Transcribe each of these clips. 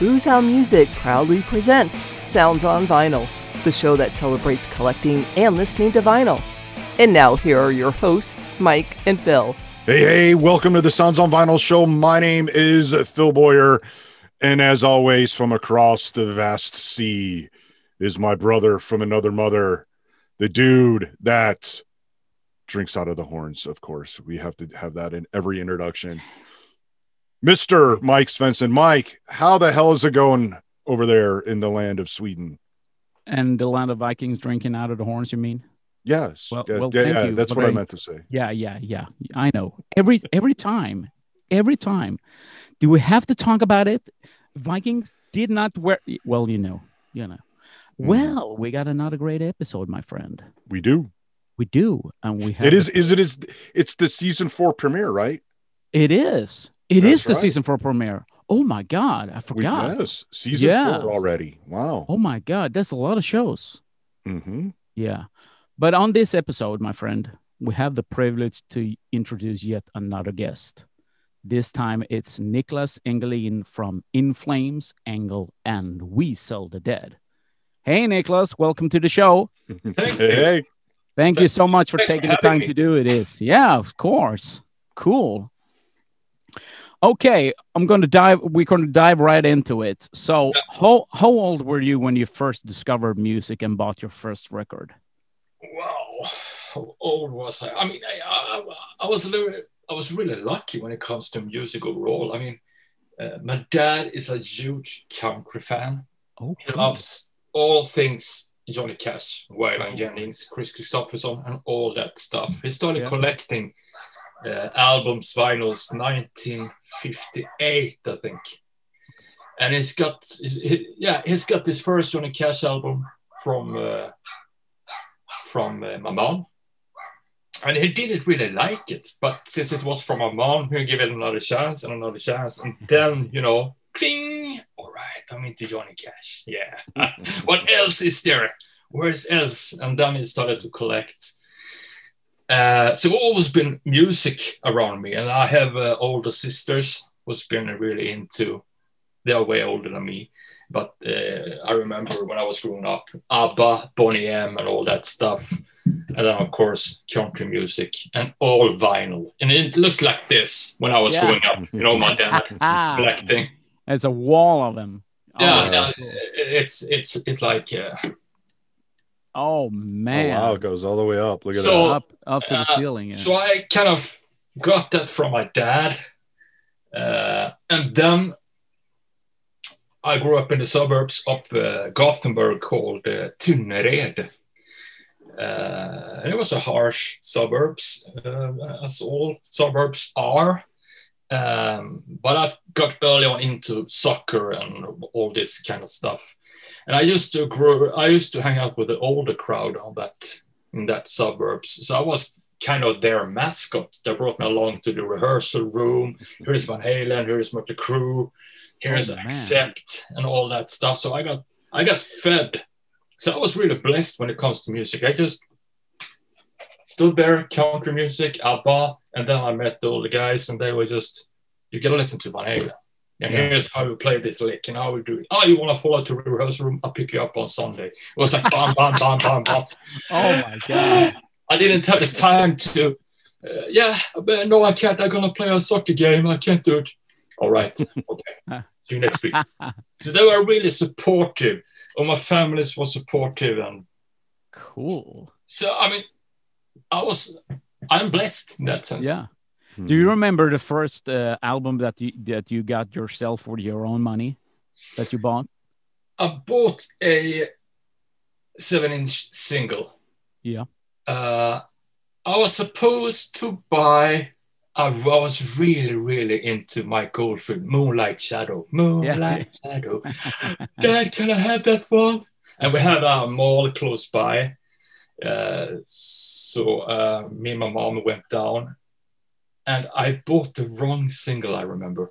Hound Music proudly presents Sounds on Vinyl, the show that celebrates collecting and listening to vinyl. And now, here are your hosts, Mike and Phil. Hey, hey, welcome to the Sounds on Vinyl show. My name is Phil Boyer. And as always, from across the vast sea is my brother from another mother, the dude that drinks out of the horns, of course. We have to have that in every introduction. Mr. Mike Svensson. Mike, how the hell is it going over there in the land of Sweden? And the land of Vikings drinking out of the horns, you mean? Yes. Well, yeah, well, yeah, yeah, that's but what I, I- meant to say. Yeah, yeah, yeah. I know. Every every time, every time. Do we have to talk about it? Vikings did not wear well, you know, you know. Mhm. Well, we got another great episode, my friend. We do. We do. And we have It is is it is it's the season four premiere, right? it is. It That's is the right. season four premiere. Oh my god, I We, forgot. yes. Season Yes. four already. Wow. Oh my god, that's a lot of shows. hmm Yeah. But on this episode, my friend, we have the privilege to introduce yet another guest. This time it's Niklas Engelin from In Flames, Engel, and We Sell the Dead. Hey, Niklas, welcome to the show. Thank Hey, you. hey. Thank you so much for Thanks for taking the time me. to do it. Is yeah, of course. Cool. Okay, I'm going to dive. We're going to dive right into it. So, Yeah. how how old were you when you first discovered music and bought your first record? Wow, how old was I? I mean, I, I, I was a little, I was really lucky when it comes to music overall. I mean, uh, my dad is a huge country fan. Oh, He loves all things Johnny Cash, Waylon Jennings, Kris Kristofferson, and all that stuff. He started Yeah. collecting uh, albums, vinyls, 1958, I think. And he's got, he, yeah, he's got his first Johnny Cash album from uh, from uh, my mom, and he didn't really like it. But since it was from my mom, he gave it another chance and another chance, and then you know, cling. All right, I'm into Johnny Cash. Yeah. what else is there? Where's else? And then he started to collect. Uh, so always been music around me, and I have uh, older sisters who's been really into. They are way older than me, but uh, I remember when I was growing up, ABBA, Boney M, and all that stuff, and then of course country music and all vinyl. And it looked like this when I was Yeah. growing up. You know, my dad Ah, collecting. There's a wall of them. Yeah, Oh, yeah, it's it's it's like uh, Oh Oh, man. wow, it goes all the way up. Look at So- Up up to the Uh, ceiling. Yeah. So I kind of got that from my dad. Uh, and then I grew up in the suburbs of uh, Gothenburg called uh, Tynnered. Uh, it was a harsh suburbs, uh, as all suburbs are. Um, but I got early on into soccer and all this kind of stuff. And I used to grow. I used to hang out with the older crowd on that in that suburbs. So I was kind of their mascot. They brought me along to the rehearsal room. Here's Van Halen. Here's Mötley Crüe. Here's Oh. Accept and all that stuff. So I got I got fed. So I was really blessed when it comes to music. I just stood there, country music, ABBA, and then I met all the guys, and they were just, you gotta listen to Van Halen. And Yeah. here's how we play this lick, and how we do it. Oh, you want to follow to rehearsal room? I'll pick you up on Sunday. It was like bam, bam, bam, bam, bam. oh my god. I didn't have the time to, uh, yeah, but no, I can't. I'm gonna play a soccer game. I can't do it. All right, okay. See you next week. So they were really supportive. All my families were supportive, and cool. so I mean, I was, I'm blessed in that sense. Yeah. that. Do you remember the first uh, album that you that you got yourself for your own money that you bought? I bought a seven-inch single. Yeah. Uh, I was supposed to buy. I was really, really into Mike Oldfield, Moonlight Shadow, Moonlight Shadow. Dad, can I have that one? And we had a mall close by. Uh, so uh, me and my mom went down and I bought the wrong single, I remember.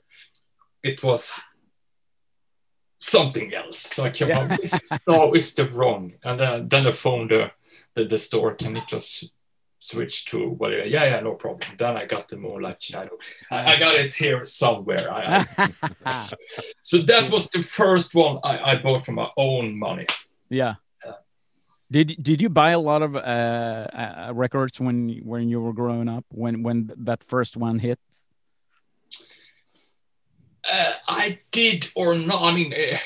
It was something else. So I came Yeah. home, this is, no, it's the wrong. And then, then I phoned the, the, the store, can Niklas switch to whatever. Yeah, yeah, no problem. Then I got the Moonlight Shadow. I, I got it here somewhere. I, I, so that was the first one I, I bought from my own money. yeah. Did did you buy a lot of uh, uh, records when when you were growing up? When when that first one hit? Uh, I did or not. I mean, uh,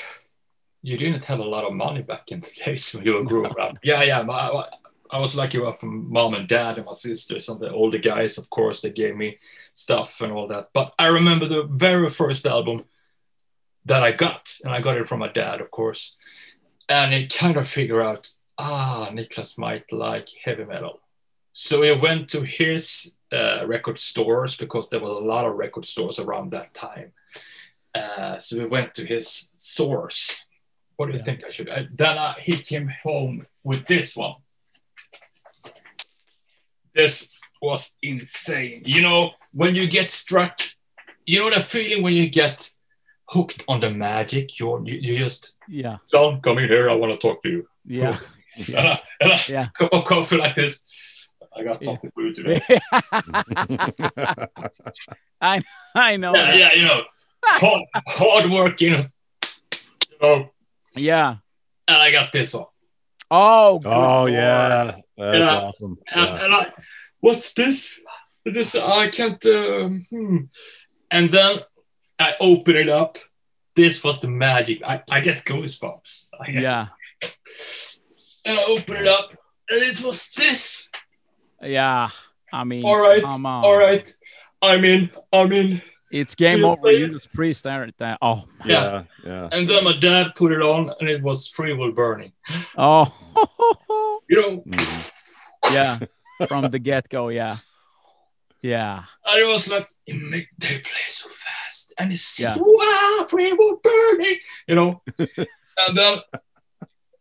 you didn't have a lot of money back in the days when you were growing up. Yeah, yeah. My, I was lucky enough from mom and dad and my sisters and the older guys. Of course, they gave me stuff and all that. But I remember the very first album that I got, and I got it from my dad, of course. And it kind of figured out, ah, Niklas might like heavy metal. So we went to his uh, record stores because there was a lot of record stores around that time. Uh, so we went to his source. What do you Yeah. think I should? Uh, then I, he came home with this one. This was insane. You know, when you get struck, you know the feeling when you get hooked on the magic. You're, you you just Yeah, son, come in here. I want to talk to you. yeah, And I, and I Yeah. cup of coffee like this. I got something for you today. I I know. Yeah, yeah, you know, hard, hard work, you know, you know. Yeah. And I got this one. Oh. good oh lord. yeah, that's Yeah. awesome. And, Yeah. and I, what's this? This I can't. Um, hmm. And then I open it up. This was the magic. I, I get goosebumps. I guess. Yeah. And I open it up, and it was this. Yeah. I mean, All right, come on. all right. I'm in. I'm in. It's game You over. You just Judas Priest there. there. Oh. my- yeah, yeah. And then my dad put it on, and it was Freewheel Burning. Oh. You know, Mhm. yeah. From the get go. Yeah. Yeah. And it was like, it make, they play so fast. And it's Yeah. wow, Freewheel Burning, you know. and then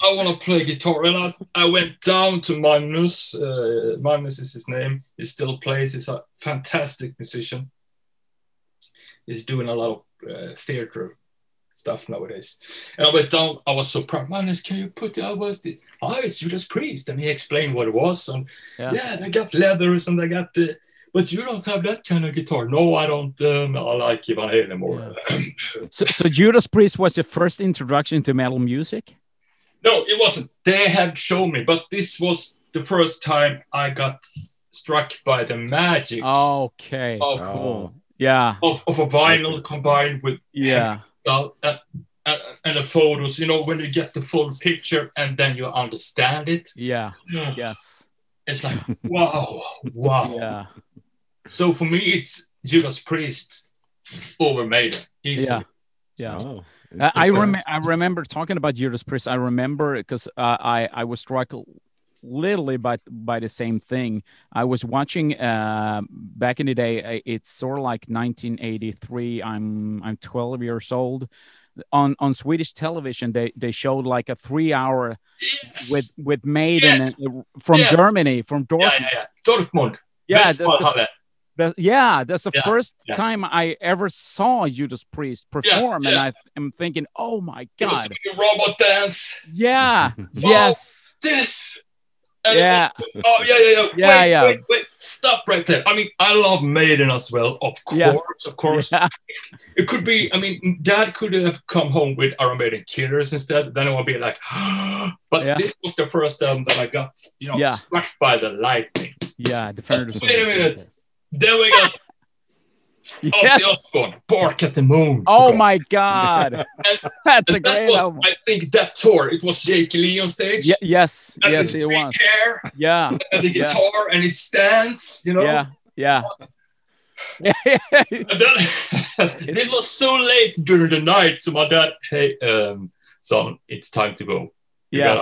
I want to play guitar. And I, I went down to Magnus. Uh, Magnus is his name. He still plays. He's a fantastic musician. He's doing a lot of uh, theater stuff nowadays. And I went down. I was so proud. Magnus, can you put the albums? The, oh, it's Judas Priest. And he explained what it was. And Yeah. yeah, they got leathers and they got the but you don't have that kind of guitar. No, I don't. Um, I like Ivan Halen more. So, so Judas Priest was the first introduction to metal music. No, it wasn't. They have shown me, but this was the first time I got struck by the magic Okay. of, Cool. Yeah. of, of a vinyl combined with Yeah. the, uh, uh, and the photos. You know, when you get the full picture and then you understand it, Yeah. Yes. it's like wow, wow. Yeah. So for me, it's Judas Priest over Maiden. Easy. Yeah. Yeah. Oh, I, I, rem- I remember talking about Judas Priest. I remember because uh, I I was struck literally by by the same thing. I was watching uh, back in the day. uh, It's sort of like 1983. I'm I'm 12 years old. On on Swedish television, they they showed like a three hour Yes. with with Maiden Yes. uh, from Yes. Germany from Dortmund. yeah, yeah. Dortmund. Yeah, Best that's the- Valhalla. That- yeah, that's the Yeah, first yeah. time I ever saw Judas Priest perform, and yeah. I am thinking, "Oh my It was god, a robot dance. yeah, Wow. Oh, yes, This. And yeah, was- oh yeah, yeah, yeah. Yeah, wait, yeah. wait, wait. Stop right there. I mean, I love Maiden as well. Of course, Yeah. of course. yeah, It could be. I mean, Dad could have come home with Iron Maiden Killers instead. Then it would be like, but Yeah. this was the first album that I got, you know, Yeah. struck by the lightning. yeah. Defender. Wait a minute. Then we got Yeah. Ozzy Osbourne, Bark at the Moon. Oh my god, that's a that great was, album. I think, that tour. It was Jake Lee on stage. Yeah, yes, and yes, it was. hair Yeah, and the Yeah. guitar and his stance, you know. yeah, yeah. Then this was so late during the night, so my dad, hey, um, son, it's time to go. You yeah.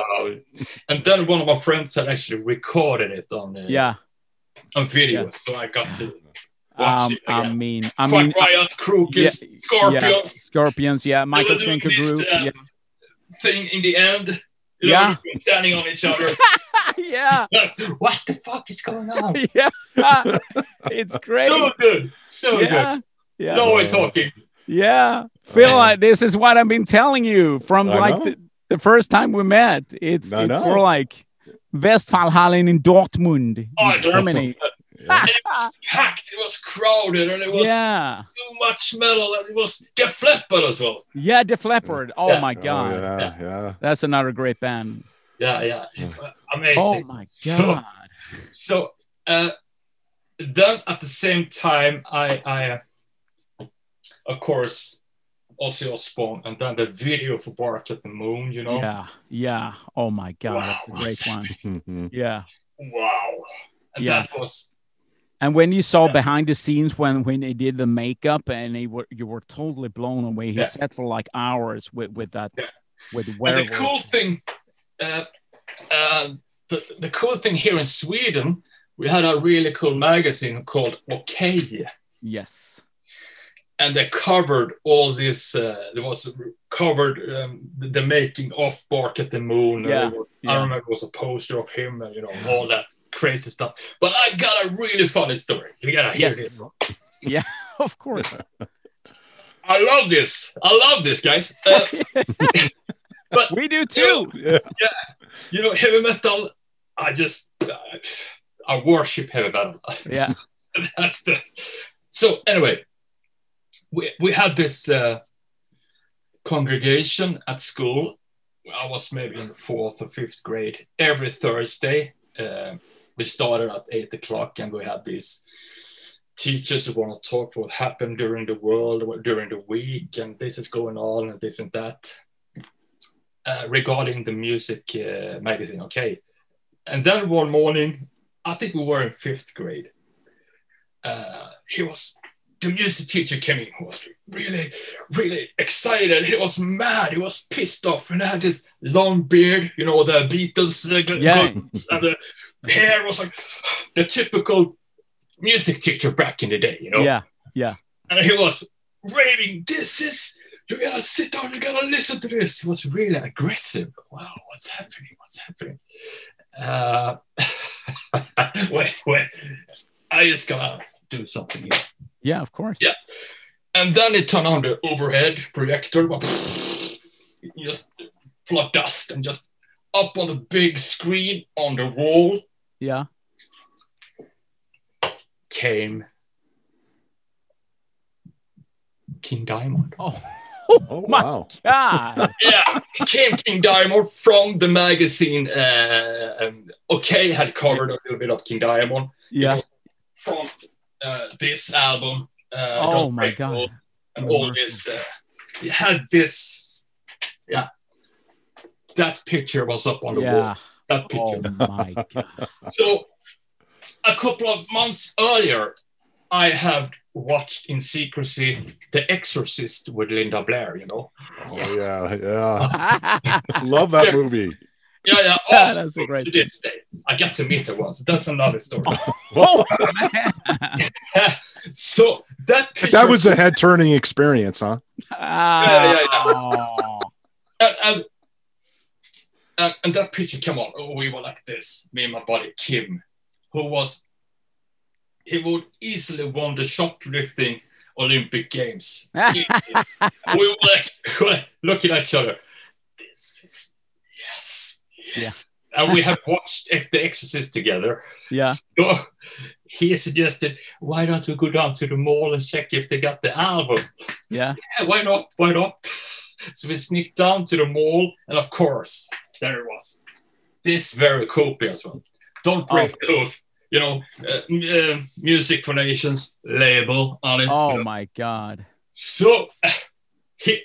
And then one of my friends had actually recorded it on uh, yeah. On video, Yeah. so I got to watch Um, it I mean, I Quiet mean, Riot, Krokus, yeah, Scorpions, Scorpions. Yeah, Michael doing Schenker group. uh, Yeah, thing in the end. You Yeah. know, standing on each other. yeah, what the fuck is going on? yeah. it's great. So good, so good. yeah, yeah. No way talking. Yeah, feel like this is what I've been telling you from I like the, the first time we met. It's I it's know. sort of like Westfalenhallen in Dortmund, Oh, in Germany. Yeah. It was packed, it was crowded, and it was yeah, so much metal, and it was Def Leppard as well. yeah, Def Leppard. Oh Yeah. my Oh, god, yeah, yeah. that's another great band. Yeah, yeah, amazing. Oh my So- god. So uh, then at the same time, I, I uh, of course, Ozzy Osbourne, and then the video for Bark at the Moon. You know, Yeah, yeah. Oh my god, Wow, that's a great one. Mhm. Yeah. wow, and Yeah. that was And when you saw Yeah. behind the scenes when when they did the makeup and they were you were totally blown away. He Yeah. sat for like hours with with that Yeah. with And the cool thing, uh, uh, the, the cool thing here in Sweden, we had a really cool magazine called OK, Yes. And they covered all this. Uh, there was covered um, the, the making of Bark at the Moon. Yeah, there were- I remember it was a poster of him, and you know all that crazy stuff. But I got a really funny story. You gotta hear Yes. this. Yeah, of course. I love this. I love this, guys. Uh, But- we do too. Yeah. you know, heavy metal. I just I worship heavy metal. Yeah. that's the so anyway we, had this uh, congregation at school. I was maybe in fourth or fifth grade. Every thursday uh, we started at eight o'clock and we had these teachers who want to talk what happened during the world during the week and this is going on and this and that uh, regarding the music uh, magazine okay? And then one morning i think we were in fifth grade. Uh, he was the music teacher came in. He was really, really excited. He was mad. He was pissed off, and had this long beard, you know, the Beatles, uh, Yeah. guns, and the hair was like the typical music teacher back in the day, you know. Yeah. Yeah. And he was raving. This is you gotta sit down. You gotta listen to this. He was really aggressive. Wow, what's happening? What's happening? Uh, wait, wait. I just gotta do something here. Yeah, of course. Yeah. And then it turned on the overhead projector, just full of dust, and just up on the big screen on the wall Yeah. came King Diamond. Oh, Oh my wow. God. yeah, came King Diamond from the magazine. Uh, um, okay, had covered a little bit of King Diamond. Yeah. From uh, this album. Uh, Oh Don't my God. Law, And all this. Uh, he had this. Yeah. That picture was up on the wall. That picture. Oh my God. So a couple of months earlier, I have watched in secrecy The Exorcist with Linda Blair, you know. Oh yeah, yeah. Love that movie. Yeah, yeah, Yeah, that's a great to this day. I got to meet her once. That's another story. oh, man. so that picture, That was a head turning experience, huh? Ah. yeah, yeah. Oh. and, and, and, and that picture came on. Oh, we were like this, me and my buddy Kim, who was he would easily won the shoplifting Olympic Games. we were like, we were looking at each other. This is yes, yes. And we have watched The Exorcist together. Yeah. So he suggested, why don't we go down to the mall and check if they got the album? Yeah. Yeah, why not? Why not? So we sneaked down to the mall, and of course, there it was. This very copy as well. Don't break Oh. the oath. You know, uh, uh, music for nations label on it. you Oh know. my God. So uh, he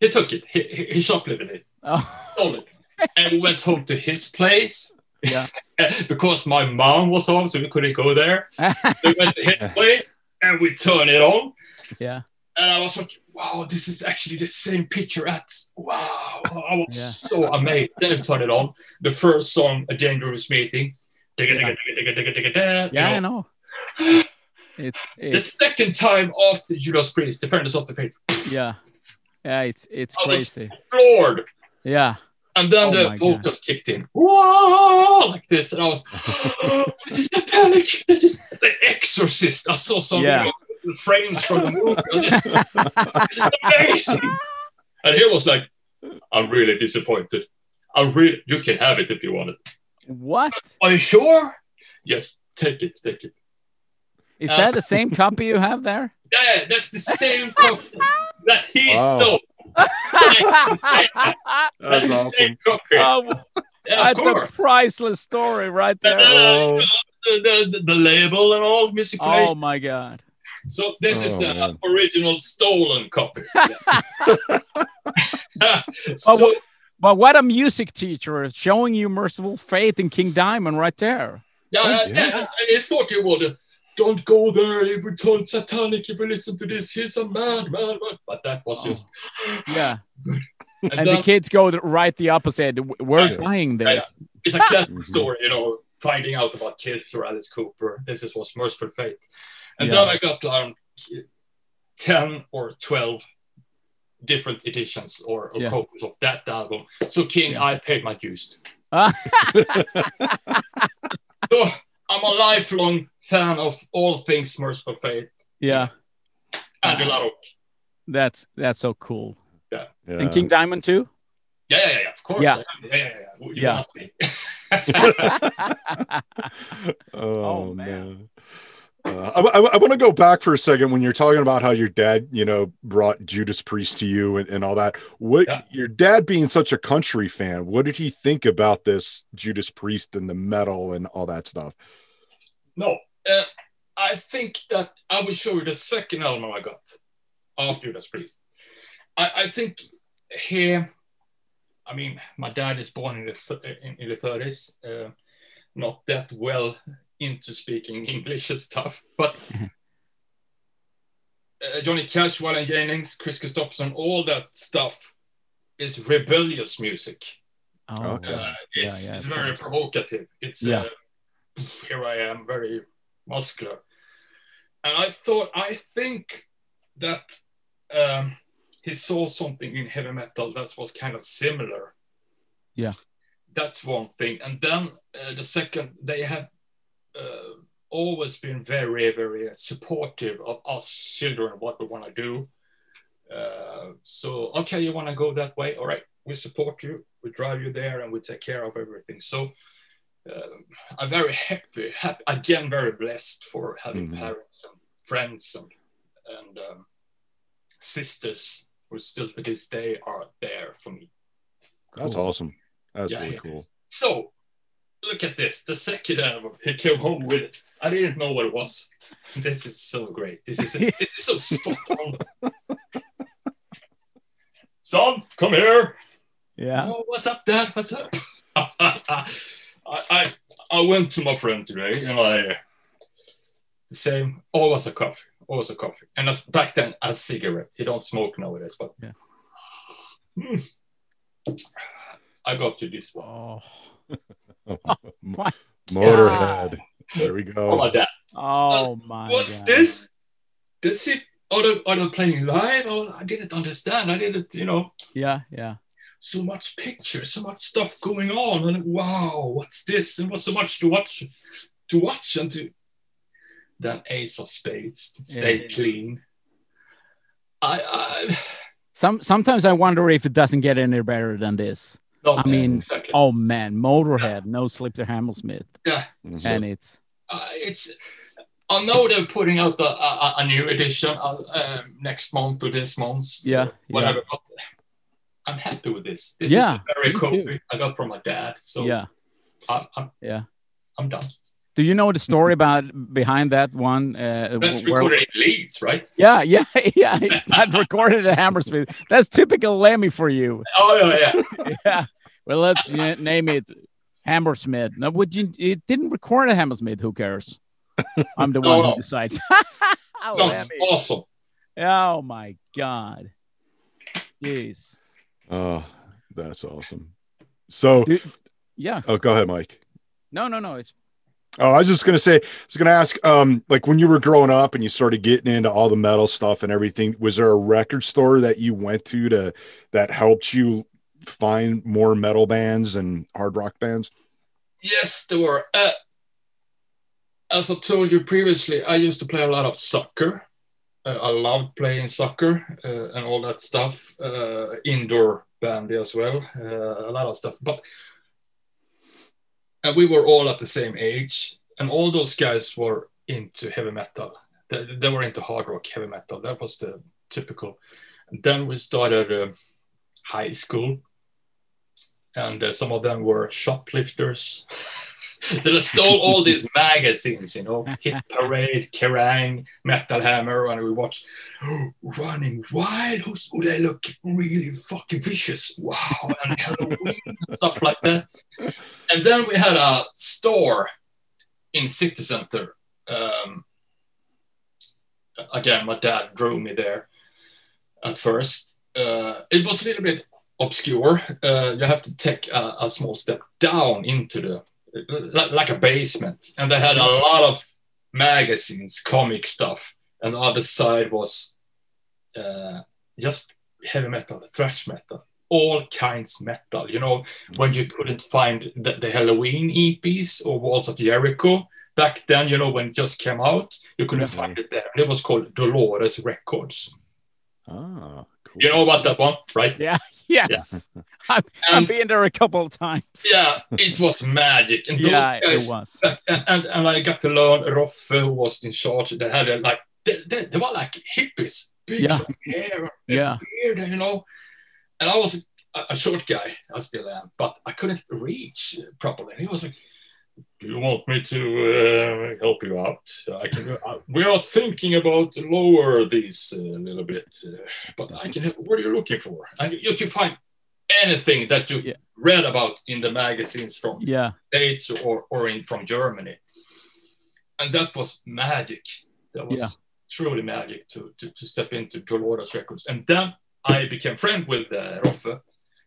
he took it. He, he, he shoplifted it, Oh. stole it, and we went home to his place. Yeah. Because my mom was home, so we couldn't go there. We went to his place and we turned it on. yeah. And I was like, wow, this is actually the same picture at wow. I was Yeah. so amazed. Then I turned it on. The first song, A Dangerous Meeting. Yeah. I you know. know. It's, The second time after Judas Priest, Defenders of the Faith, yeah. Yeah, it's it's I crazy. floored. Yeah. And then Oh the God. vocals kicked in. Whoa! Like this. And I was, this is satanic. This is The Exorcist. I saw some Yeah. you know, frames from the movie. this is amazing. And he was like, I'm really disappointed. I really, you can have it if you want it. What? Are you sure? Yes, take it, take it. Is Uh, that the same copy you have there? Yeah, that's the same copy that he Wow. stole. That's awesome. same copy. oh, yeah, of that's a priceless story right there. then, uh, Oh. the, the, the label and all music Oh my god. So this is Oh, the man. original stolen copy. So, wha- But what a music teacher is showing you Mercyful Fate in King Diamond right there. yeah, Oh, and- yeah. and I thought you would. Don't go there. It would turn satanic if you listen to this. He's a man, man, man. But that was Oh. just. Yeah. And, And then the kids go right the opposite. We're Yeah. buying this. it's a classic Mhm. story, you know, finding out about kids through Alice Cooper. This is was Mercyful Fate. And Yeah. then I got around 10 or 12 different editions or, or Yeah. copies of that album. So, King, Yeah. I paid my dues. Ah. So, I'm a lifelong fan of all things Mercyful Fate yeah. and a. That's that's so cool. Yeah. And King Diamond too? Yeah, yeah, yeah, of course. Yeah. Yeah, yeah, yeah. You Yeah. Oh, Oh, man. man. Uh, I, I, want to go back for a second when you're talking about how your dad, you know, brought Judas Priest to you and, and all that. What Yeah. your dad being such a country fan, what did he think about this Judas Priest and the metal and all that stuff? No, uh, I think that I will show you the second album I got after Judas Priest. I, I think here, I mean, my dad is born in the th- in, in the thirties, uh, not that well into speaking English and stuff, but. Uh, Johnny Cash, Waylon Jennings, Kris Kristofferson, all that stuff is rebellious music. Oh, Okay. Uh, Yeah, it's yeah, it's very provocative. It's Yeah. uh, here I am, very muscular, and I thought I think that um, he saw something in heavy metal that was kind of similar. Yeah. that's one thing, and then uh, the second they have uh, always been very very supportive of us children what we want to do. Uh, so okay, you want to go that way? All right, we support you. We drive you there, and we take care of everything. So uh, I'm very happy, happy, again, very blessed for having Mhm. parents and friends and and um, sisters who still to this day are there for me. That's Cool. awesome. That's Yeah, really yeah. cool. So look at this, the second album. He came home with it. I didn't know what it was. This is so great. This is this is so spot on. Son, come here. Yeah. Oh, what's up, Dad? What's up? I, I I went to my friend today, and I the same. Always a coffee. Always a coffee. And as, back then, a cigarette. You don't smoke nowadays, but Yeah. Hmm. I got to this one. Oh. M- my Motorhead. There we Oh, my go. dad. Oh my What's God. this? That's it. Are they, are they playing live? Oh, I didn't understand. I didn't, you know, Yeah, yeah. So much pictures, so much stuff going on, and wow, what's this? And what's so much to watch, to watch and to. Then Ace of Spades, to stay Yeah. clean. I, I, Some sometimes I wonder if it doesn't get any better than this. no, I mean, exactly. Oh man, Motorhead, no sleep to Hammersmith, Mhm. and it's uh, it's I know they're putting out a, a, a new edition uh, um, next month or this month. Yeah, or whatever. But I'm happy with this. This Yeah, is the very too. I got from my dad. So yeah. I, I'm, Yeah. I'm done. Do you know the story about behind that one? Uh, That's where- recorded in Leeds, right? yeah, yeah, yeah. It's not recorded at Hammersmith. That's typical Lemmy for you. Oh yeah, yeah. Yeah. Well, let's name it Hammersmith. No, would you? It didn't record at Hammersmith. Who cares? I'm the No, one no. who decides. Sounds Lemmy. awesome. Oh my god. Jeez. Oh, that's awesome. So, Dude. Yeah. oh, go ahead, Mike. No, no, no. It's Oh, I was just gonna say, I was gonna ask, um, like when you were growing up and you started getting into all the metal stuff and everything, was there a record store that you went to to that helped you find more metal bands and hard rock bands? Yes, there were. Uh, as I told you previously, I used to play a lot of soccer. Uh, I loved playing soccer uh, and all that stuff. Uh, indoor bandy as well. A lot of stuff. But and we were all at the same age, and all those guys were into heavy metal. They, they were into hard rock, heavy metal. That was the typical. And then we started high school, and some of them were shoplifters. so they stole all these magazines, you know, Hit Parade, Kerrang, Metal Hammer, and we watched Running Wild. Who's, oh, they look really fucking vicious. Wow, and Halloween and stuff like that. And then we had a store in City Center. Um, again, my dad drove me there at first. Uh, it was a little bit obscure. Uh, you have to take a, a small step down into the like a basement, and they had a lot of magazines, comic stuff, and the other side was uh, just heavy metal, thrash metal, all kinds metal. You know, when you couldn't find the, the Halloween EPs or Walls of Jericho back then, you know, when it just came out, you couldn't Mhm. find it there. It was called Dolores Records. Ah, cool. You know about that one, right? Yeah. Yes. I've, I've been there a couple of times. yeah, it was magic. And those Yeah, guys, it was. and, and, and I got to learn Roffe, who was in charge. They had a, like they, they, they were like hippies, big Yeah. hair, Yeah. beard, you know. And I was a, a short guy, I still am, but I couldn't reach properly. And he was like, "Do you want me to uh, help you out? I can. Uh, we are thinking about lower these a little bit, uh, but I can. What are you looking for? And you, you can find anything that you Yeah. read about in the magazines from Yeah. States or, or in, from Germany. And that was magic. That was Yeah. truly magic to, to, to step into Dolores Records. And then I became friend with uh, Roffe.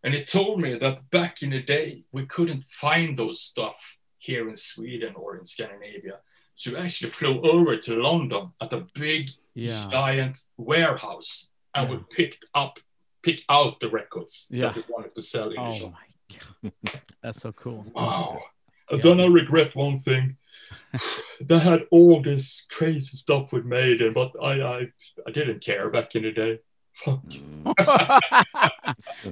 And he told me that back in the day, we couldn't find those stuff here in Sweden or in Scandinavia. So we actually flew over to London at a big, Yeah. giant warehouse. And we Yeah. picked up, pick out the records Yeah. that we wanted to sell in the Oh shop. my god. That's so cool. Wow. And Yeah. then I regret one thing. they had all this crazy stuff with Maiden, but I, I I didn't care back in the day.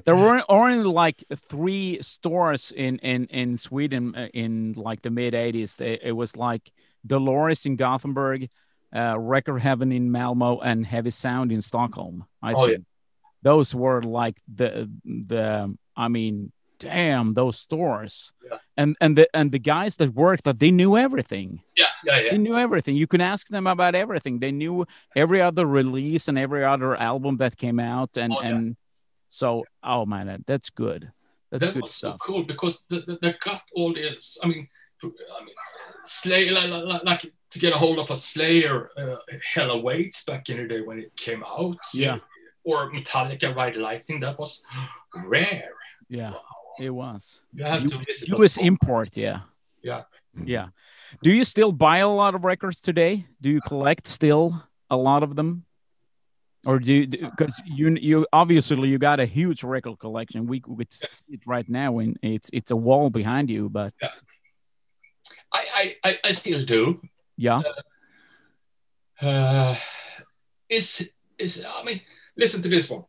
There were only like three stores in in in Sweden uh, in like the mid 80s. It, it was like Dolores in Gothenburg, uh, Record Heaven in Malmo, and Heavy Sound in Stockholm. I Oh, yeah. those were like the the. I mean, damn those stores. Yeah. And and the and the guys that worked that they knew everything. Yeah, yeah, yeah. They knew everything. You could ask them about everything. They knew every other release and every other album that came out, and Oh, yeah. and so oh man, that's good. That's that good stuff. so cool because they, got all this. I mean, I mean, Slayer, like, like, to get a hold of a Slayer, uh, Hell Awaits back in the day when it came out. Yeah. Or Metallica, Ride Lightning. That was rare. Yeah, it was. You have U- to visit. U.S. import. Yeah. Yeah. Yeah. Do you still buy a lot of records today? Do you collect still a lot of them? Or do you because you you obviously you got a huge record collection. We could see it right now and it's it's a wall behind you, but I, I, I, I still do. yeah. Uh, is is I mean, listen to this one.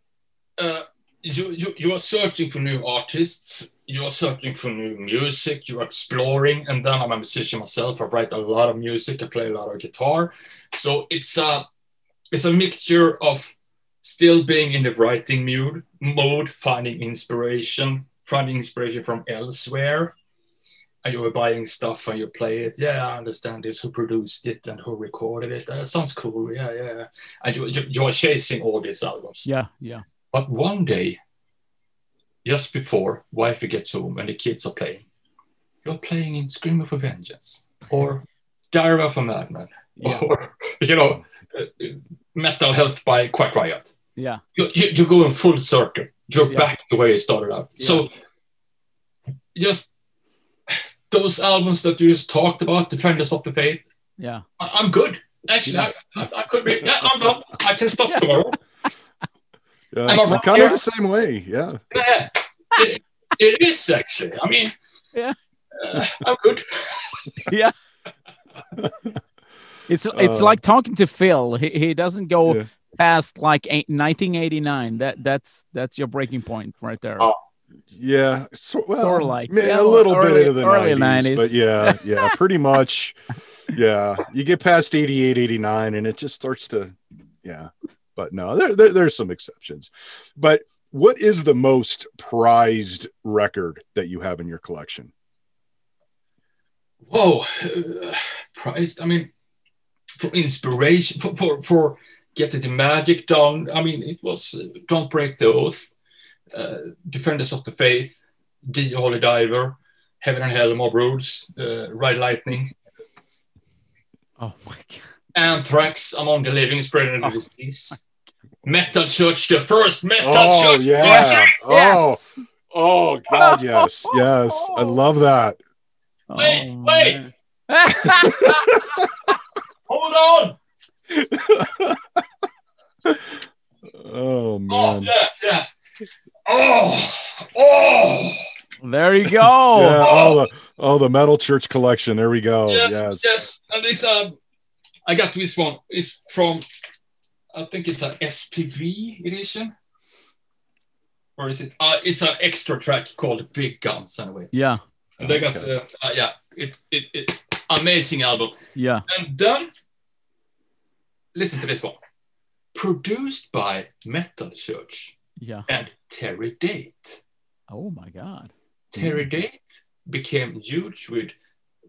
Uh, you, you you are searching for new artists. You are searching for new music. You are exploring, and then I'm a musician myself. I write a lot of music. I play a lot of guitar. So it's a it's a mixture of still being in the writing mood, mode, finding inspiration, finding inspiration from elsewhere, and you were buying stuff and you play it. Yeah, I understand this. Who produced it and who recorded it? That sounds cool. Yeah, yeah. And you, you, you are chasing all these albums. Yeah, yeah. But one day, just before wifey gets home and the kids are playing, you're playing in Screaming for Vengeance or Diary of a Madman Yeah. or, you know, uh, Metal Health by Quiet Riot. Yeah. You, you, you're going full circle. You're Yeah. back the way you started out. So just those albums that you just talked about, Defenders of the Faith, Yeah. I, I'm good. Actually, Yeah. I, I, I could be. Yeah, I'm done. I can stop Yeah. tomorrow. Yeah, I'm a I'm kind here. of the same way. Yeah. Yeah, it, it is actually. I mean, Yeah. uh, I'm good. Yeah. It's it's Uh, like talking to Phil. He, he doesn't go Yeah. past like eight, 1989. That that's that's your breaking point right there. Oh. Yeah, so, well, Sorta like, ma- yeah, a little early- bit into the early 90s, 90s. but yeah, yeah, pretty much. Yeah, you get past 88, 89, and it just starts to, yeah. But no, there, there, there's some exceptions. But what is the most prized record that you have in your collection? Whoa, uh, priced. I mean, for inspiration, for for, for getting the magic done. I mean, it was uh, "Don't Break the Oath," uh, "Defenders of the Faith," "The Holy Diver," "Heaven and Hell," "Mob Rules," uh, "Ride Lightning," Oh my god. "Anthrax," "Among the Living," "Spreading the Disease," "Metal Church," the first Metal Oh, Church. yeah. concert. Oh, Yes. oh, God, yes, yes. I love that. Wait, Oh, wait. Hold on. Oh, Oh man. yeah, yeah. Oh, oh. there you go. Yeah, oh the oh the metal church collection. There we go. yes, yes. yes, and it's um, I got this one. It's from, I think it's an SPV edition, or is it? Uh, it's an extra track called Big Guns anyway. Yeah. And they got uh, uh, yeah, it's it, it amazing album. Yeah. And then listen to this one, produced by Metal Church Yeah. and Terry Date. Oh my god. Terry Date became huge with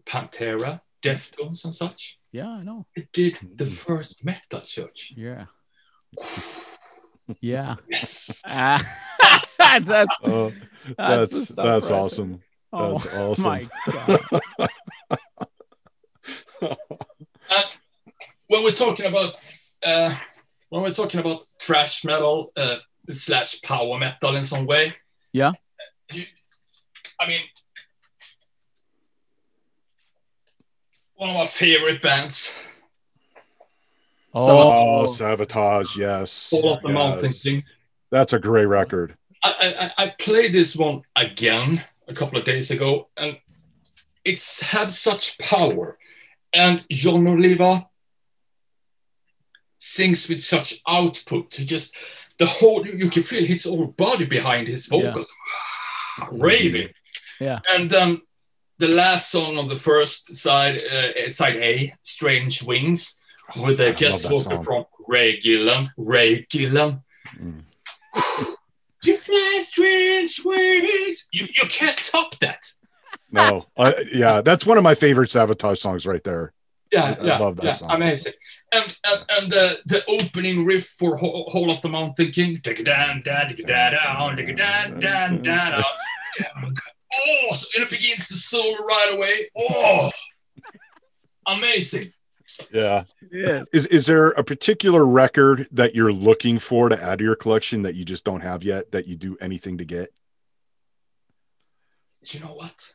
Pantera, Deftones, and such. Yeah, I know. It did the Mm. first metal church. Yeah. Yeah. Yes. Ah, that's Oh, That's that's that's, right awesome. oh That's awesome. my god. And when we're talking about uh, when we're talking about thrash metal uh, slash power metal in some way, Yeah. you, I mean, one of my favorite bands, Oh, Oh, Savatage. Yes. Hall of the yes. Mountain King. That's a great record. I, I, I played this one again a couple of days ago, and it's had such power. And Jon Oliva sings with such output. He just the whole you can feel his whole body behind his vocals, raving. Yeah. And then the last song on the first side, uh, side A, "Strange Wings," with I the love guest vocal from Ray Gillen. Ray Gillen. Mm. You fly strange wings. You, you can't top that. No, I, yeah, that's one of my favorite Savatage songs right there. Yeah, I yeah, love that yeah, song. amazing. And and, and the, the opening riff for Ho- Hall of the Mountain King. Digga-dan, dan, digga-dan, down, dan, down. Oh, so and it begins to solo right away. Oh, amazing. Yeah. yes. Is is there a particular record that you're looking for to add to your collection that you just don't have yet that you do anything to get? You know what?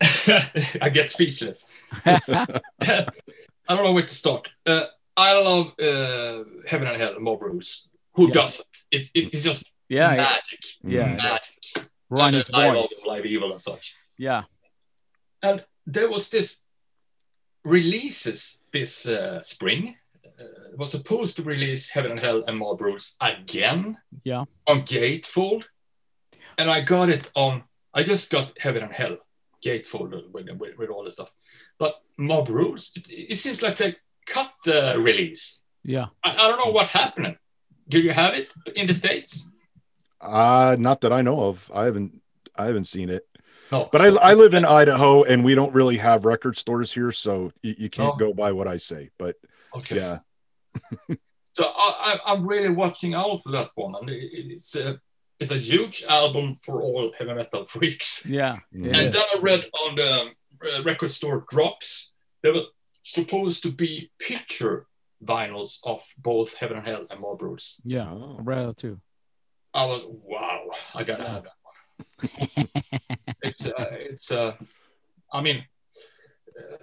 I get speechless. I don't know where to start. Uh, I love uh, Heaven and Hell and Mob Rules. Who Yeah. doesn't? It, it is just yeah. yeah. magic. Yeah. Magic. Run And his I love voice. Live Evil and such. Yeah. And there was this releases this uh, spring. Uh, was supposed to release Heaven and Hell and Mob Rules again. Yeah. On Gatefold, and I got it on. I just got Heaven and Hell Gatefold with, with, with all the stuff, but Mob Rules. It, it seems like they cut the release. Yeah. I, I don't know what happened. Do you have it in the states? Uh not that I know of. I haven't I haven't seen it. No, But I I live in Idaho and we don't really have record stores here, so you, you can't Oh. go by what I say. But okay. yeah, So I, I, I'm really watching out for that one, and it's a it's a huge album for all heavy metal freaks. Yeah. It and then I read on the uh, record store drops there were supposed to be picture vinyls of both Heaven and Hell and Mob Rules. Yeah. Oh. I read it too. I was wow, I gotta have that one. It's uh, it's uh, I mean. Uh,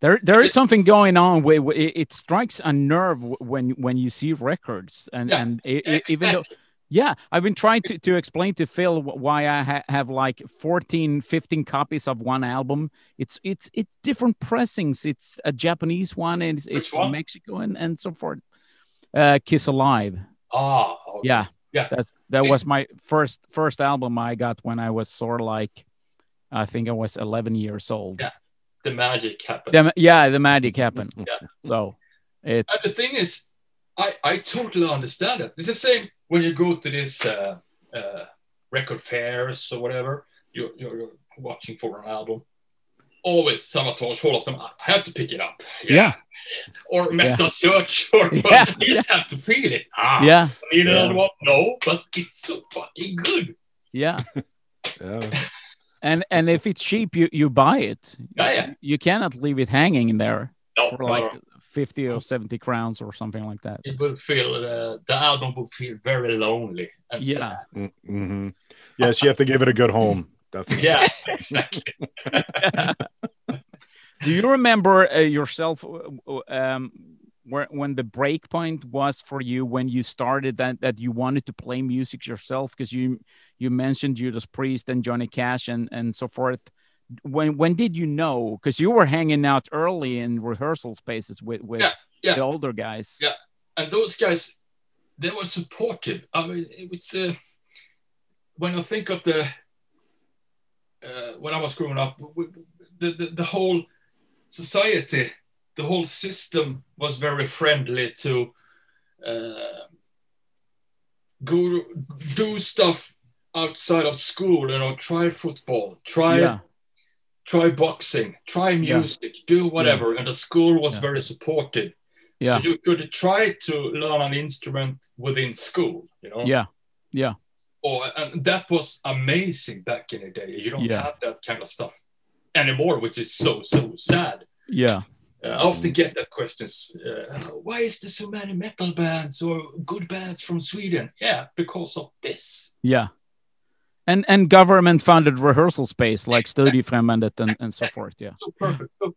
There, there is It- something going on where where it, strikes a nerve when when you see records, and Yeah, and it, even though, yeah, I've been trying to, to explain to Phil why I ha- have like 14, 15 copies of one album. It's it's it's different pressings. It's a Japanese one, and it's, it's from? Mexico, and and so forth. Uh, Kiss Alive. Ah, okay. Yeah. Yeah. That's that was my first first album I got when I was sort of like I think I was 11 years old. Yeah. the magic happened. The- yeah, the magic happened. Yeah. So And the thing is, I, I totally understand it. It's the same when you go to this uh, uh, record fairs or whatever, you're, you're, you're watching for an album. Always Savatage, all of them, I have to pick it up. yeah, Or Metal Church, or Yeah, you just have to feel it. Ah, yeah, I need Yeah. another? No, but it's so fucking good. yeah. Yeah. And and if it's cheap, you you buy it. Yeah, yeah. You cannot leave it hanging in there No, for like no. 50 or 70 crowns or something like that. it will feel, uh, the album will feel very lonely. And Yeah. sad. hmm Yes, you have to give it a good home. Definitely. Yeah, exactly. Do you remember uh, yourself uh, um, where, when the break point was for you when you started that that you wanted to play music yourself? Because you you mentioned Judas Priest and Johnny Cash and and so forth. When when did you know? Because you were hanging out early in rehearsal spaces with with Yeah, yeah. the older guys. Yeah. and those guys they were supportive i mean it's uh, when i think of the uh, when i was growing up w- w- the, the, the whole society the whole system was very friendly to uh, go do stuff outside of school you know try football try yeah, try boxing try Yeah. music do whatever and the school was Yeah. very supportive yeah, so you could try to learn an instrument within school, you know. yeah, yeah, Or and that was amazing back in the day. You don't Yeah. have that kind of stuff anymore, which is so so sad. yeah, Uh, I often get that questions. Uh, why is there so many metal bands or good bands from Sweden? Yeah, because of this. yeah. And and government funded rehearsal space like Studiefrämjandet and, and so forth. Yeah. So perfect. So,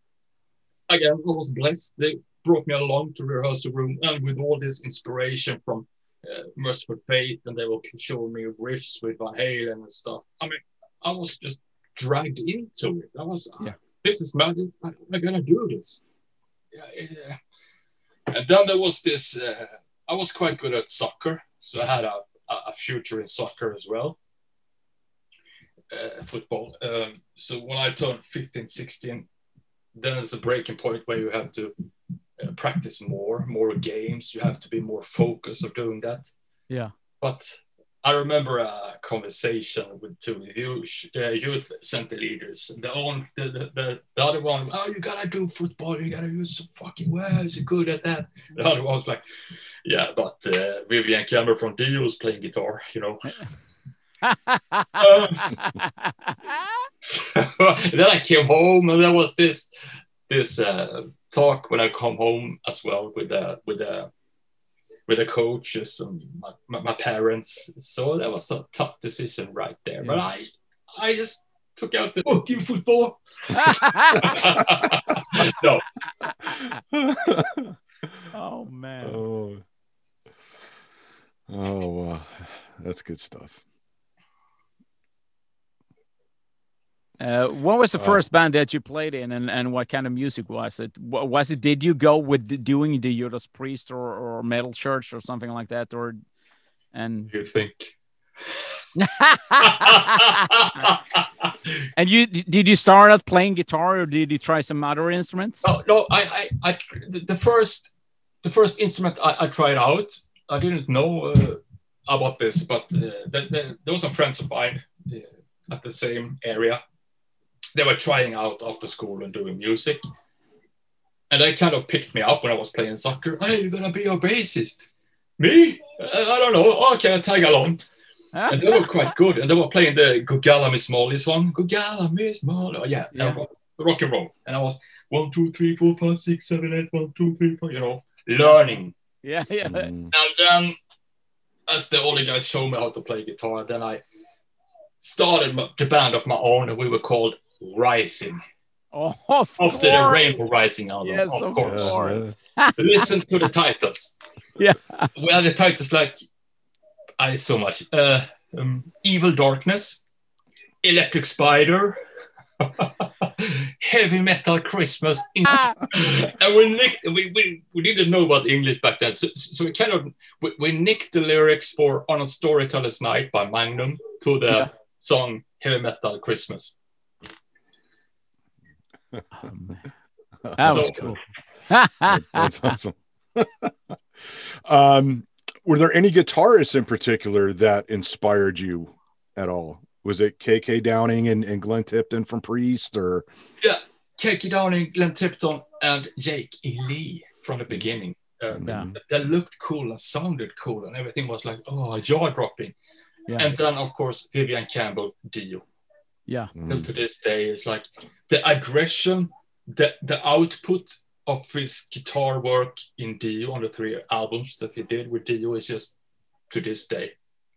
again, I was blessed. They brought me along to rehearsal room, and with all this inspiration from uh, Mercyful Fate, and they were showing me riffs with Van Halen and stuff. I mean, I was just dragged into it. I was, Yeah. this is magic. I, I'm gonna do this. Yeah, yeah. And then there was this. Uh, I was quite good at soccer, so I had a, a, a future in soccer as well. Uh, football. Um, so when I turned 15, 16, then it's a breaking point where you have to uh, practice more, more games. You have to be more focused of doing that. Yeah. But I remember a conversation with two youth, uh, youth center leaders. The, own, the, the, the, the other one, oh, you gotta do football. You gotta use so fucking well. Is good at that? The other one was like, yeah, but uh, Vivian Cameron from Dio is playing guitar, you know. Um, then I came home and there was this this uh, talk when I come home as well with the with the with the coaches and my, my, my parents. So that was a tough decision right there. But I I just took out the oh, fucking football. no, oh man. oh. Oh, wow. That's good stuff. Uh, what was the Uh, first band that you played in, and, and what kind of music was it? Was it? Did you go with the, doing the Judas Priest or, or Metal Church or something like that, or and you think. and you did you start out playing guitar or did you try some other instruments? No, no. I, I, I the, first, the first instrument I, I tried out. I didn't know uh, about this, but uh, the, the, there was some friends of mine uh, at the same area. They were trying out after school and doing music, and they kind of picked me up when I was playing soccer. Hey, you're gonna be your bassist. Me? Uh, I don't know. Okay, I'll tag along. And they were quite good. And they were playing the Good Golly Miss Molly song. Good Golly Miss Molly. Oh, yeah, Yeah. rock, rock and roll. And I was one, two, three, four, five, six, seven, eight, one, two, three, four, you know, learning. yeah, yeah. Mm. And then, as the older guys showed me how to play guitar, then I started my, the band of my own, and we were called Rising. Oh, of After the. Rainbow Rising album, Yes, of of course. Course. Listen to the titles. Yeah. We had the titles like, I so much. Uh, um, Evil Darkness, Electric Spider, heavy metal Christmas. Ah. and we nicked, we, we, we didn't know about English back then. So, so we kind of, we, we nicked the lyrics for On a Storyteller's Night by Magnum to the Yeah. song Heavy Metal Christmas. Oh, man. That was So- cool. That's awesome. um, were there any guitarists in particular that inspired you at all? Was it KK Downing and, and Glenn Tipton from Priest or Yeah, KK Downing, Glenn Tipton, and Jake E. Lee from the beginning. Uh, Yeah. They looked cool and sounded cool, and everything was like, oh, jaw dropping. Yeah. And then, of course, Vivian Campbell, Dio. Yeah. Still to mm. this day, it's like the aggression, the the output of his guitar work in Dio on the three albums that he did with Dio is just to this day.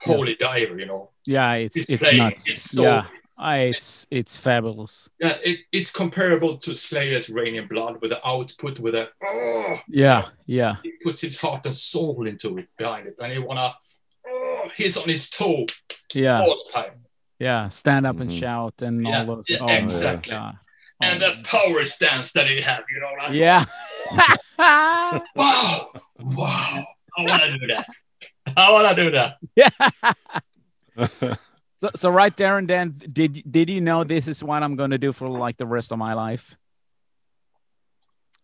Yeah. Holy diver, you know. Yeah. It's It's it's playing, nuts. it's so- yeah. I, it's it's fabulous. Yeah, it, it's comparable to Slayer's Reign in Blood with the output, with a oh, Yeah. Yeah. he puts his heart and soul into it behind it, and he wanna oh, he's on his toe Yeah. all the time. Yeah. Stand up and Mhm. shout and Yeah, all those. yeah, oh, exactly. God. And that power stance that he have, you know, like Yeah. wow, wow, I wanna do that. I wanna do that. yeah. So, so right there and then, did did you know this is what I'm going to do for like the rest of my life?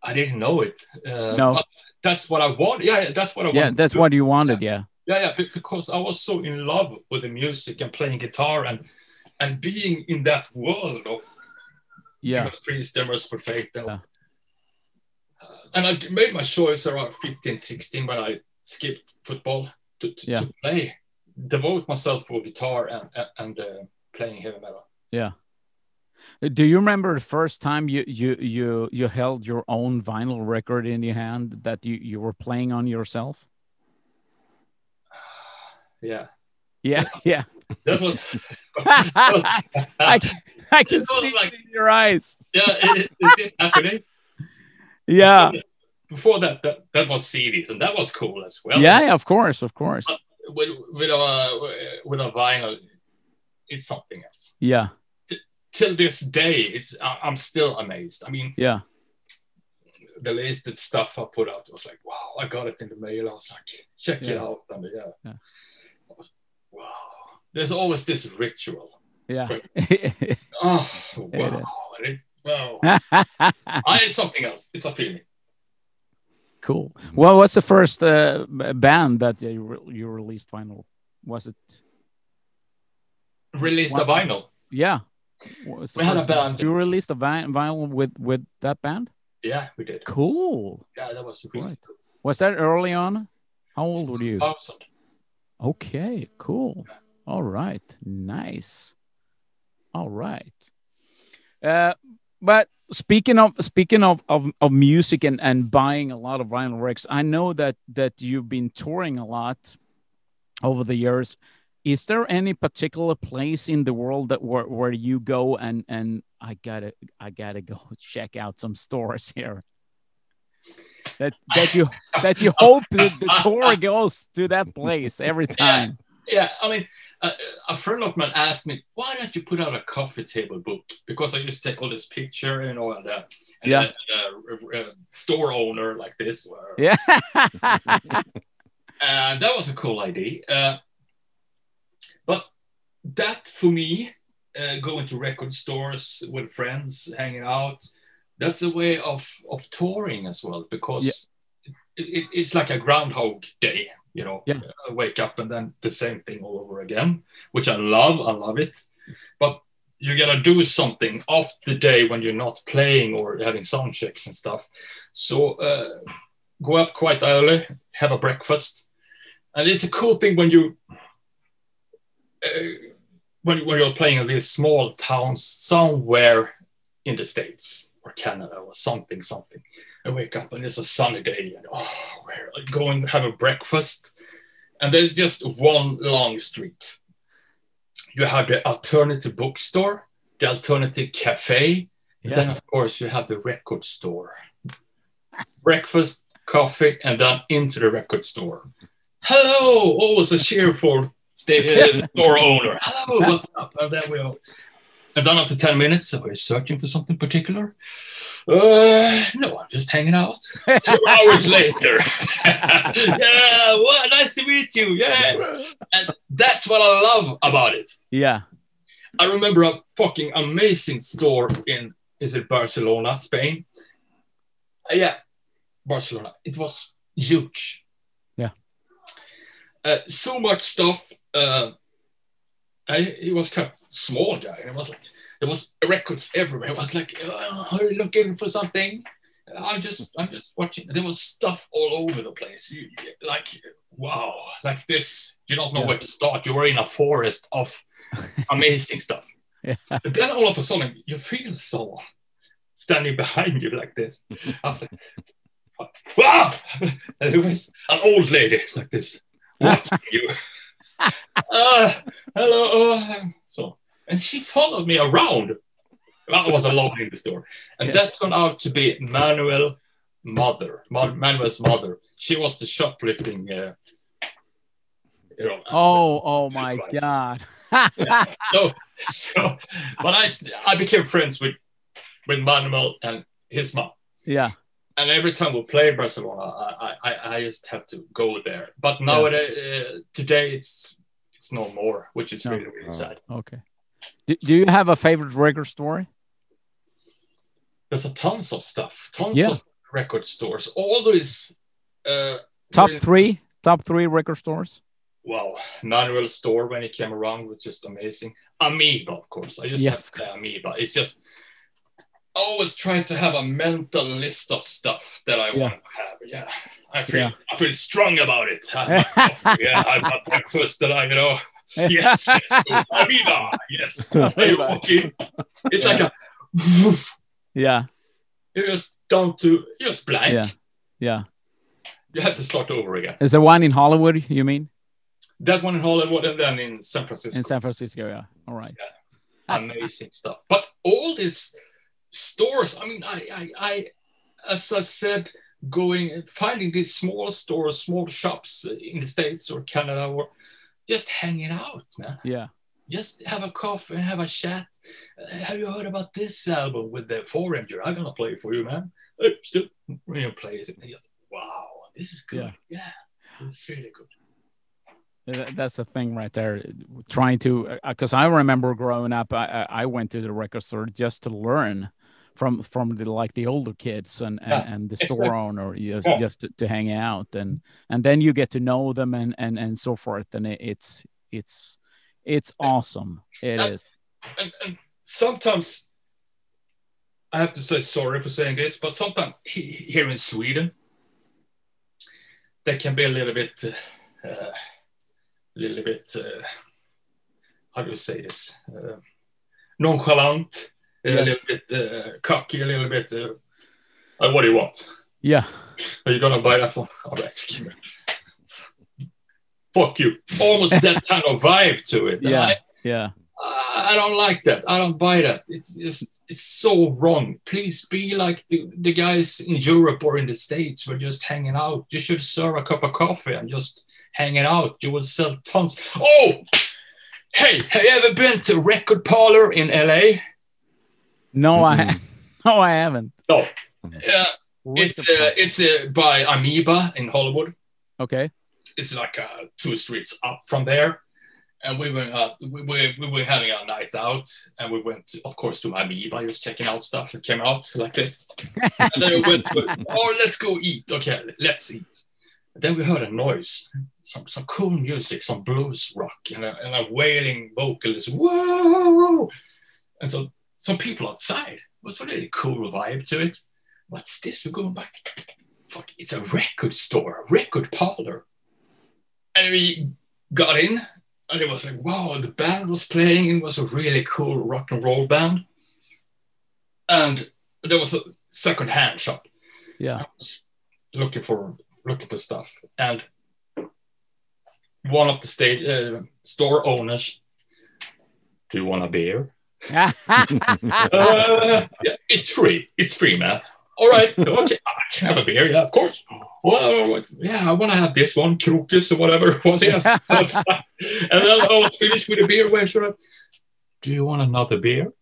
I didn't know it. Uh, No. but that's what I want. Yeah, yeah, that's what I want. Yeah, that's what you wanted. Yeah. Yeah, yeah, because I was so in love with the music and playing guitar and and being in that world of Yeah. Judas Priest. And, Yeah. uh, and I made my choice around 15, 16 when I skipped football to, to, Yeah. to play, devote myself for guitar and, and, and uh, playing heavy metal. Yeah. Do you remember the first time you you you you held your own vinyl record in your hand that you you were playing on yourself? Yeah, Yeah. Yeah. that was, that was I can, I can It see like- it in your eyes. yeah, it, it did happening. Eh? Yeah. Before that, that, that was CDs, and that was cool as well. Yeah. yeah, Of course. Of course. with with a with a vinyl, it's something else. Yeah. Till this day, it's I- I'm still amazed. I mean, Yeah. the latest stuff I put out was like, wow, I got it in the mail. I was like, check it Yeah. out, and yeah, Yeah. Wow. There's always this ritual. Yeah. Oh, wow, it, wow. I, it's something else. It's a feeling. cool. Well, what's the first uh, band that you re- you released vinyl? Was it? Released a vinyl. Yeah. What We had a band. You released a vinyl with with that band. Yeah, we did. Cool. Yeah, that was really Right. Was that early on? How old were you? Thousand. Okay, cool. All right, nice. All right. Uh, but speaking of speaking of, of, of music and, and buying a lot of vinyl records, I know that that you've been touring a lot over the years. Is there any particular place in the world that where, where you go and and I gotta I gotta go check out some stores here? That that you that you hope that the tour goes to that place every time. Yeah, I mean, a, a friend of mine asked me, "Why don't you put out a coffee table book?" Because I used to take all this picture, you know, and, uh, and Yeah. a, a, a store owner like this, where, Yeah. and that was a cool idea. Uh, but that for me, uh, going to record stores with friends, hanging out, that's a way of of touring as well because it, it, it's like a groundhog day. You know, Yeah. I wake up and then the same thing all over again, which I love. I love it, but you're gonna do something off the day when you're not playing or having sound checks and stuff. So uh, go up quite early, have a breakfast, and it's a cool thing when you uh, when, when you're playing in these small towns somewhere in the states or Canada or something something. I wake up and it's a sunny day and oh, where I go and have a breakfast, and there's just one long street. You have the alternative bookstore, the alternative cafe, and then of course you have the record store. Breakfast, coffee, and then into the record store. Hello! Always a cheer for sta- uh, store owner. Hello, what's up? And then we all. And then after 10 minutes, so we're searching for something particular. Uh, no, I'm just hanging out. Two hours later. yeah, well, nice to meet you. Yeah. And that's what I love about it. Yeah. I remember a fucking amazing store in, is it Barcelona, Spain? Uh, yeah, Barcelona. It was huge. Yeah. Uh, so much stuff. Uh, and he, he was kind of small guy, and it was like there was records everywhere. It was like, oh, are you looking for something? I'm just, I'm just watching. There was stuff all over the place. You, like, wow, like this. You don't know Yeah. where to start. You were in a forest of amazing stuff. Yeah. And then all of a sudden, you feel someone standing behind you like this. I was like, wow! And it was an old lady like this watching you. Uh, hello. Uh, so, and she followed me around. That was alone in the store. And Yeah. that turned out to be Manuel mother, Manuel's mother. She was the shoplifting. Uh, you know, Oh, oh my Right. God. so, so, but I I became friends with with Manuel and his mom. yeah. And every time we play Barcelona, I I, I just have to go there. But nowadays, uh, today it's it's no more, which is No. really really Oh. sad. Okay. Do, do you have a favorite record story? There's a tons of stuff, tons Yeah. of record stores. All these. Uh, Top really- three? Top three record stores? Wow, Manuel store when he came around was just amazing. Amoeba, of course. I just Yeah. have to say Amoeba. It's just always trying to have a mental list of stuff that I Yeah. want to have. Yeah, I feel Yeah. I feel strong about it. Yeah, I've got breakfast that I you know. Yes, let's go. Yes, are you okay? It's like a Yeah. you're just down to just blank. Yeah. Yeah. You have to start over again. Is there one in Hollywood, you mean? That one in Hollywood and then in San Francisco. In San Francisco, yeah. All right. amazing stuff. But all these stores, I mean, I, I, I, as I said, going finding these small stores, small shops in the States or Canada, or just hanging out, man. Yeah. Just have a coffee and have a chat. Uh, have you heard about this album with the four incher? I'm gonna play it for you, man. Uh, Still, when you play it, and just, wow, this is good. Yeah, this is really good. That's the thing right there. Trying to, because I remember growing up, I I went to the record store just to learn from from the like the older kids and and, Yeah, and the store owner just Yeah. just to, to hang out and and then you get to know them and and and so forth and it, it's it's it's awesome. It And- is. and, and sometimes I have to say sorry for saying this, but sometimes here in Sweden, there can be a little bit, uh, a little bit, uh, how do you say this? Uh, nonchalant, a Yes. little bit uh, cocky, a little bit. Uh, uh, what do you want? Yeah. Are you gonna buy that one? All right. Fuck you. Almost that kind of vibe to it. Yeah. I- Yeah. I don't like that. I don't buy that. It's just it's so wrong. Please be like the, the guys in Europe or in the States. We're just hanging out. You should serve a cup of coffee and just hanging out. You will sell tons. Oh, hey, have you ever been to Record Parlor in LA? No, I Mhm. no, I haven't. No. Yeah, it's Record uh, it's uh, by Amoeba in Hollywood. Okay. it's like uh, two streets up from there. And we were uh, we, we, we were having a night out, and we went, of course, to Amoeba, just checking out stuff. It came out like this, and then we went, to, oh, let's go eat. Okay, let's eat. Then we heard a noise, some some cool music, some blues rock, and a, and a wailing vocalist. Whoa! And so some people outside. It was a really cool vibe to it. What's this? We're going back. Fuck! It's a record store, a record parlor and we got in and it was like wow the band was playing it was a really cool rock and roll band and there was a second hand shop Yeah. Looking for looking for stuff and one of the state uh, store owners do you want a beer uh, yeah, it's free it's free man all right okay i can have a beer yeah of course well, yeah, I want to have this one, Krokus or whatever it was. Yes. and then I was finished with the beer. Where should I? Do you want another beer?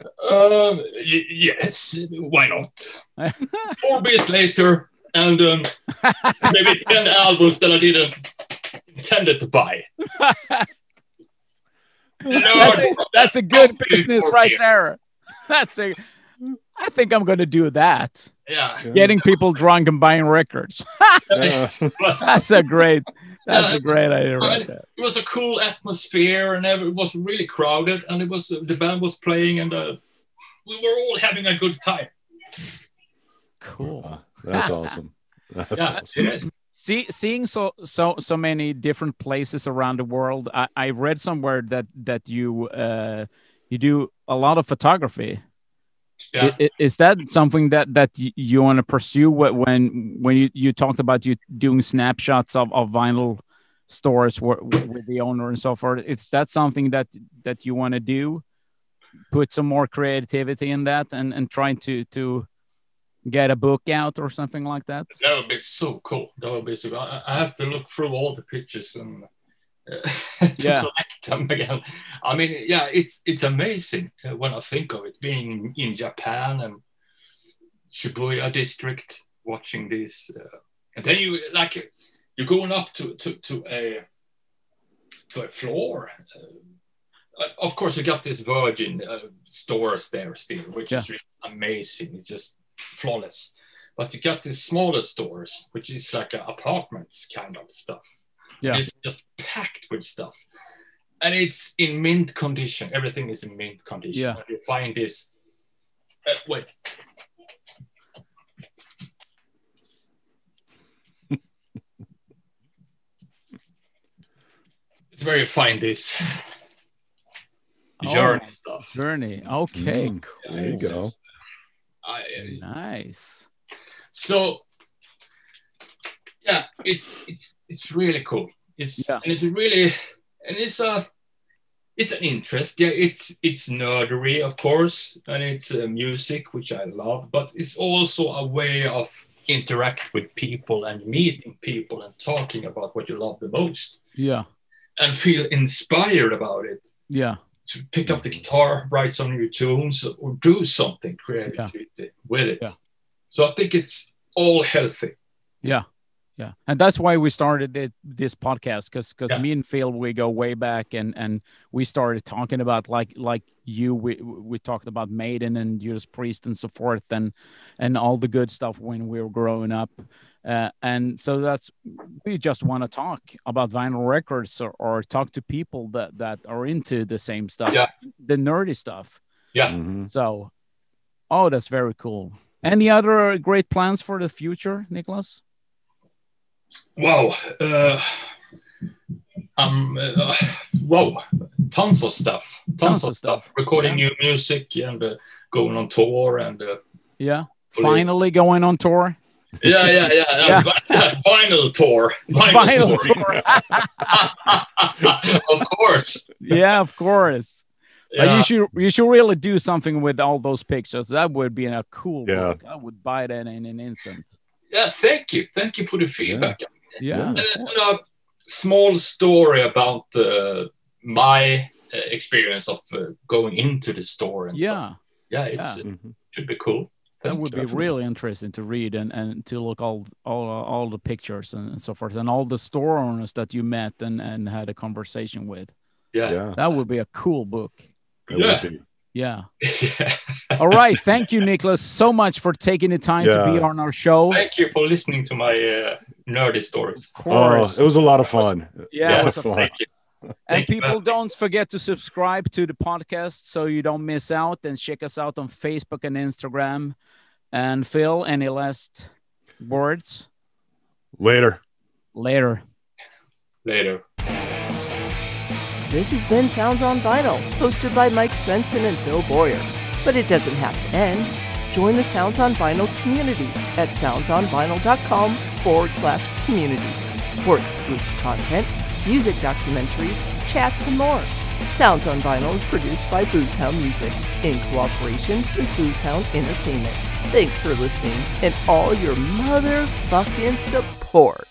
Um, y- yes, why not? Four beers later, and um, maybe 10 albums that I didn't intended to buy. That's a, that's a good business right beer. there. That's a. I think I'm going to do that. Yeah. Getting people drunk and buying records. Yeah. It was, That's a great. That's Yeah. a great idea I right mean, there. it was a cool atmosphere, and it was really crowded, and it was the band was playing, and uh, we were all having a good time. Cool. That's awesome. That's yeah, awesome. Is. See, seeing so so so many different places around the world, I, I read somewhere that that you uh, you do a lot of photography. yeah. I- i- Is that something that that you want to pursue? wh- When when you, you talked about you doing snapshots of, of vinyl stores with, with the owner and so forth, is that something that that you want to do? Put some more creativity in that and and trying to to get a book out or something like that. That would be so cool. That would be so. Cool. I, I have to look through all the pictures and uh, to Yeah. collect them again. I mean, yeah, it's it's amazing uh, when I think of it. Being in, Japan and Shibuya district, watching this, uh, and then you like you're going up to to to a to a floor. Uh, of course, you got this Virgin uh, stores there still, which is really amazing. It's just flawless. But you got these smaller stores, which is like a apartments kind of stuff. Yeah. It's just packed with stuff. And it's in mint condition. Everything is in mint condition. Yeah. And you find this. Uh, wait. it's where you find this Oh. journey stuff. Journey. Okay. Mm, cool. there you go. Nice. so yeah it's it's it's really cool it's Yeah. and it's really and it's a it's an interest yeah it's it's nerdery of course and it's uh, music which i love but it's also a way of interact with people and meeting people and talking about what you love the most Yeah. and feel inspired about it Yeah. To pick up the mm-hmm. guitar write some new tunes or do something creative with it Yeah. so i think it's all healthy Yeah. Yeah. And that's why we started it, this podcast because because Yeah. me and Phil we go way back and and we started talking about like like you we we talked about Maiden and Judas Priest and so forth and and all the good stuff when we were growing up. Uh, and so that's we just want to talk about vinyl records or, or talk to people that that are into the same stuff, Yeah. the nerdy stuff. Mhm. So, oh, that's very cool. Any other great plans for the future, Nicholas? Wow. Uh, um, uh, wow. Tons of stuff. Tons, Tons of, of stuff. stuff. Recording Yeah. new music and uh, going on tour and uh, Yeah. Fully- Finally going on tour. yeah, yeah, yeah. Yeah. yeah. Vinyl tour. Vinyl tour. of course. yeah, of course. But Yeah. you should you should really do something with all those pictures. That would be a cool Yeah. look. I would buy that in an instant. Yeah. Thank you. Thank you for the feedback. Yeah. And a small story about uh, my uh, experience of uh, going into the store and stuff. Yeah. Yeah, it's Yeah. it Mhm. should be cool. That Thank would be Definitely. really interesting to read and, and to look all all all the pictures and, and so forth and all the store owners that you met and, and had a conversation with. Yeah. Yeah, That would be a cool book. it Yeah. Would be. Yeah. Yeah. All right. Thank you, Nicholas, so much for taking the time to be on our show. Thank you for listening to my uh, nerdy stories. Of Oh, course. it was a lot of fun. yeah, it was a fun. Thank you. And Thank people man. don't forget to subscribe to the podcast so you don't miss out and check us out on Facebook and Instagram. And Phil, any last words? Later. Later. Later. This has been Sounds on Vinyl, hosted by Mike Svensson and Phil Boyer. But it doesn't have to end. Join the Sounds on Vinyl community at soundsonvinyl.com forward slash community for exclusive content, music documentaries, chats, and more. Sounds on Vinyl is produced by Boozehound Music in cooperation with Boozehound Entertainment. Thanks for listening and all your motherfucking support.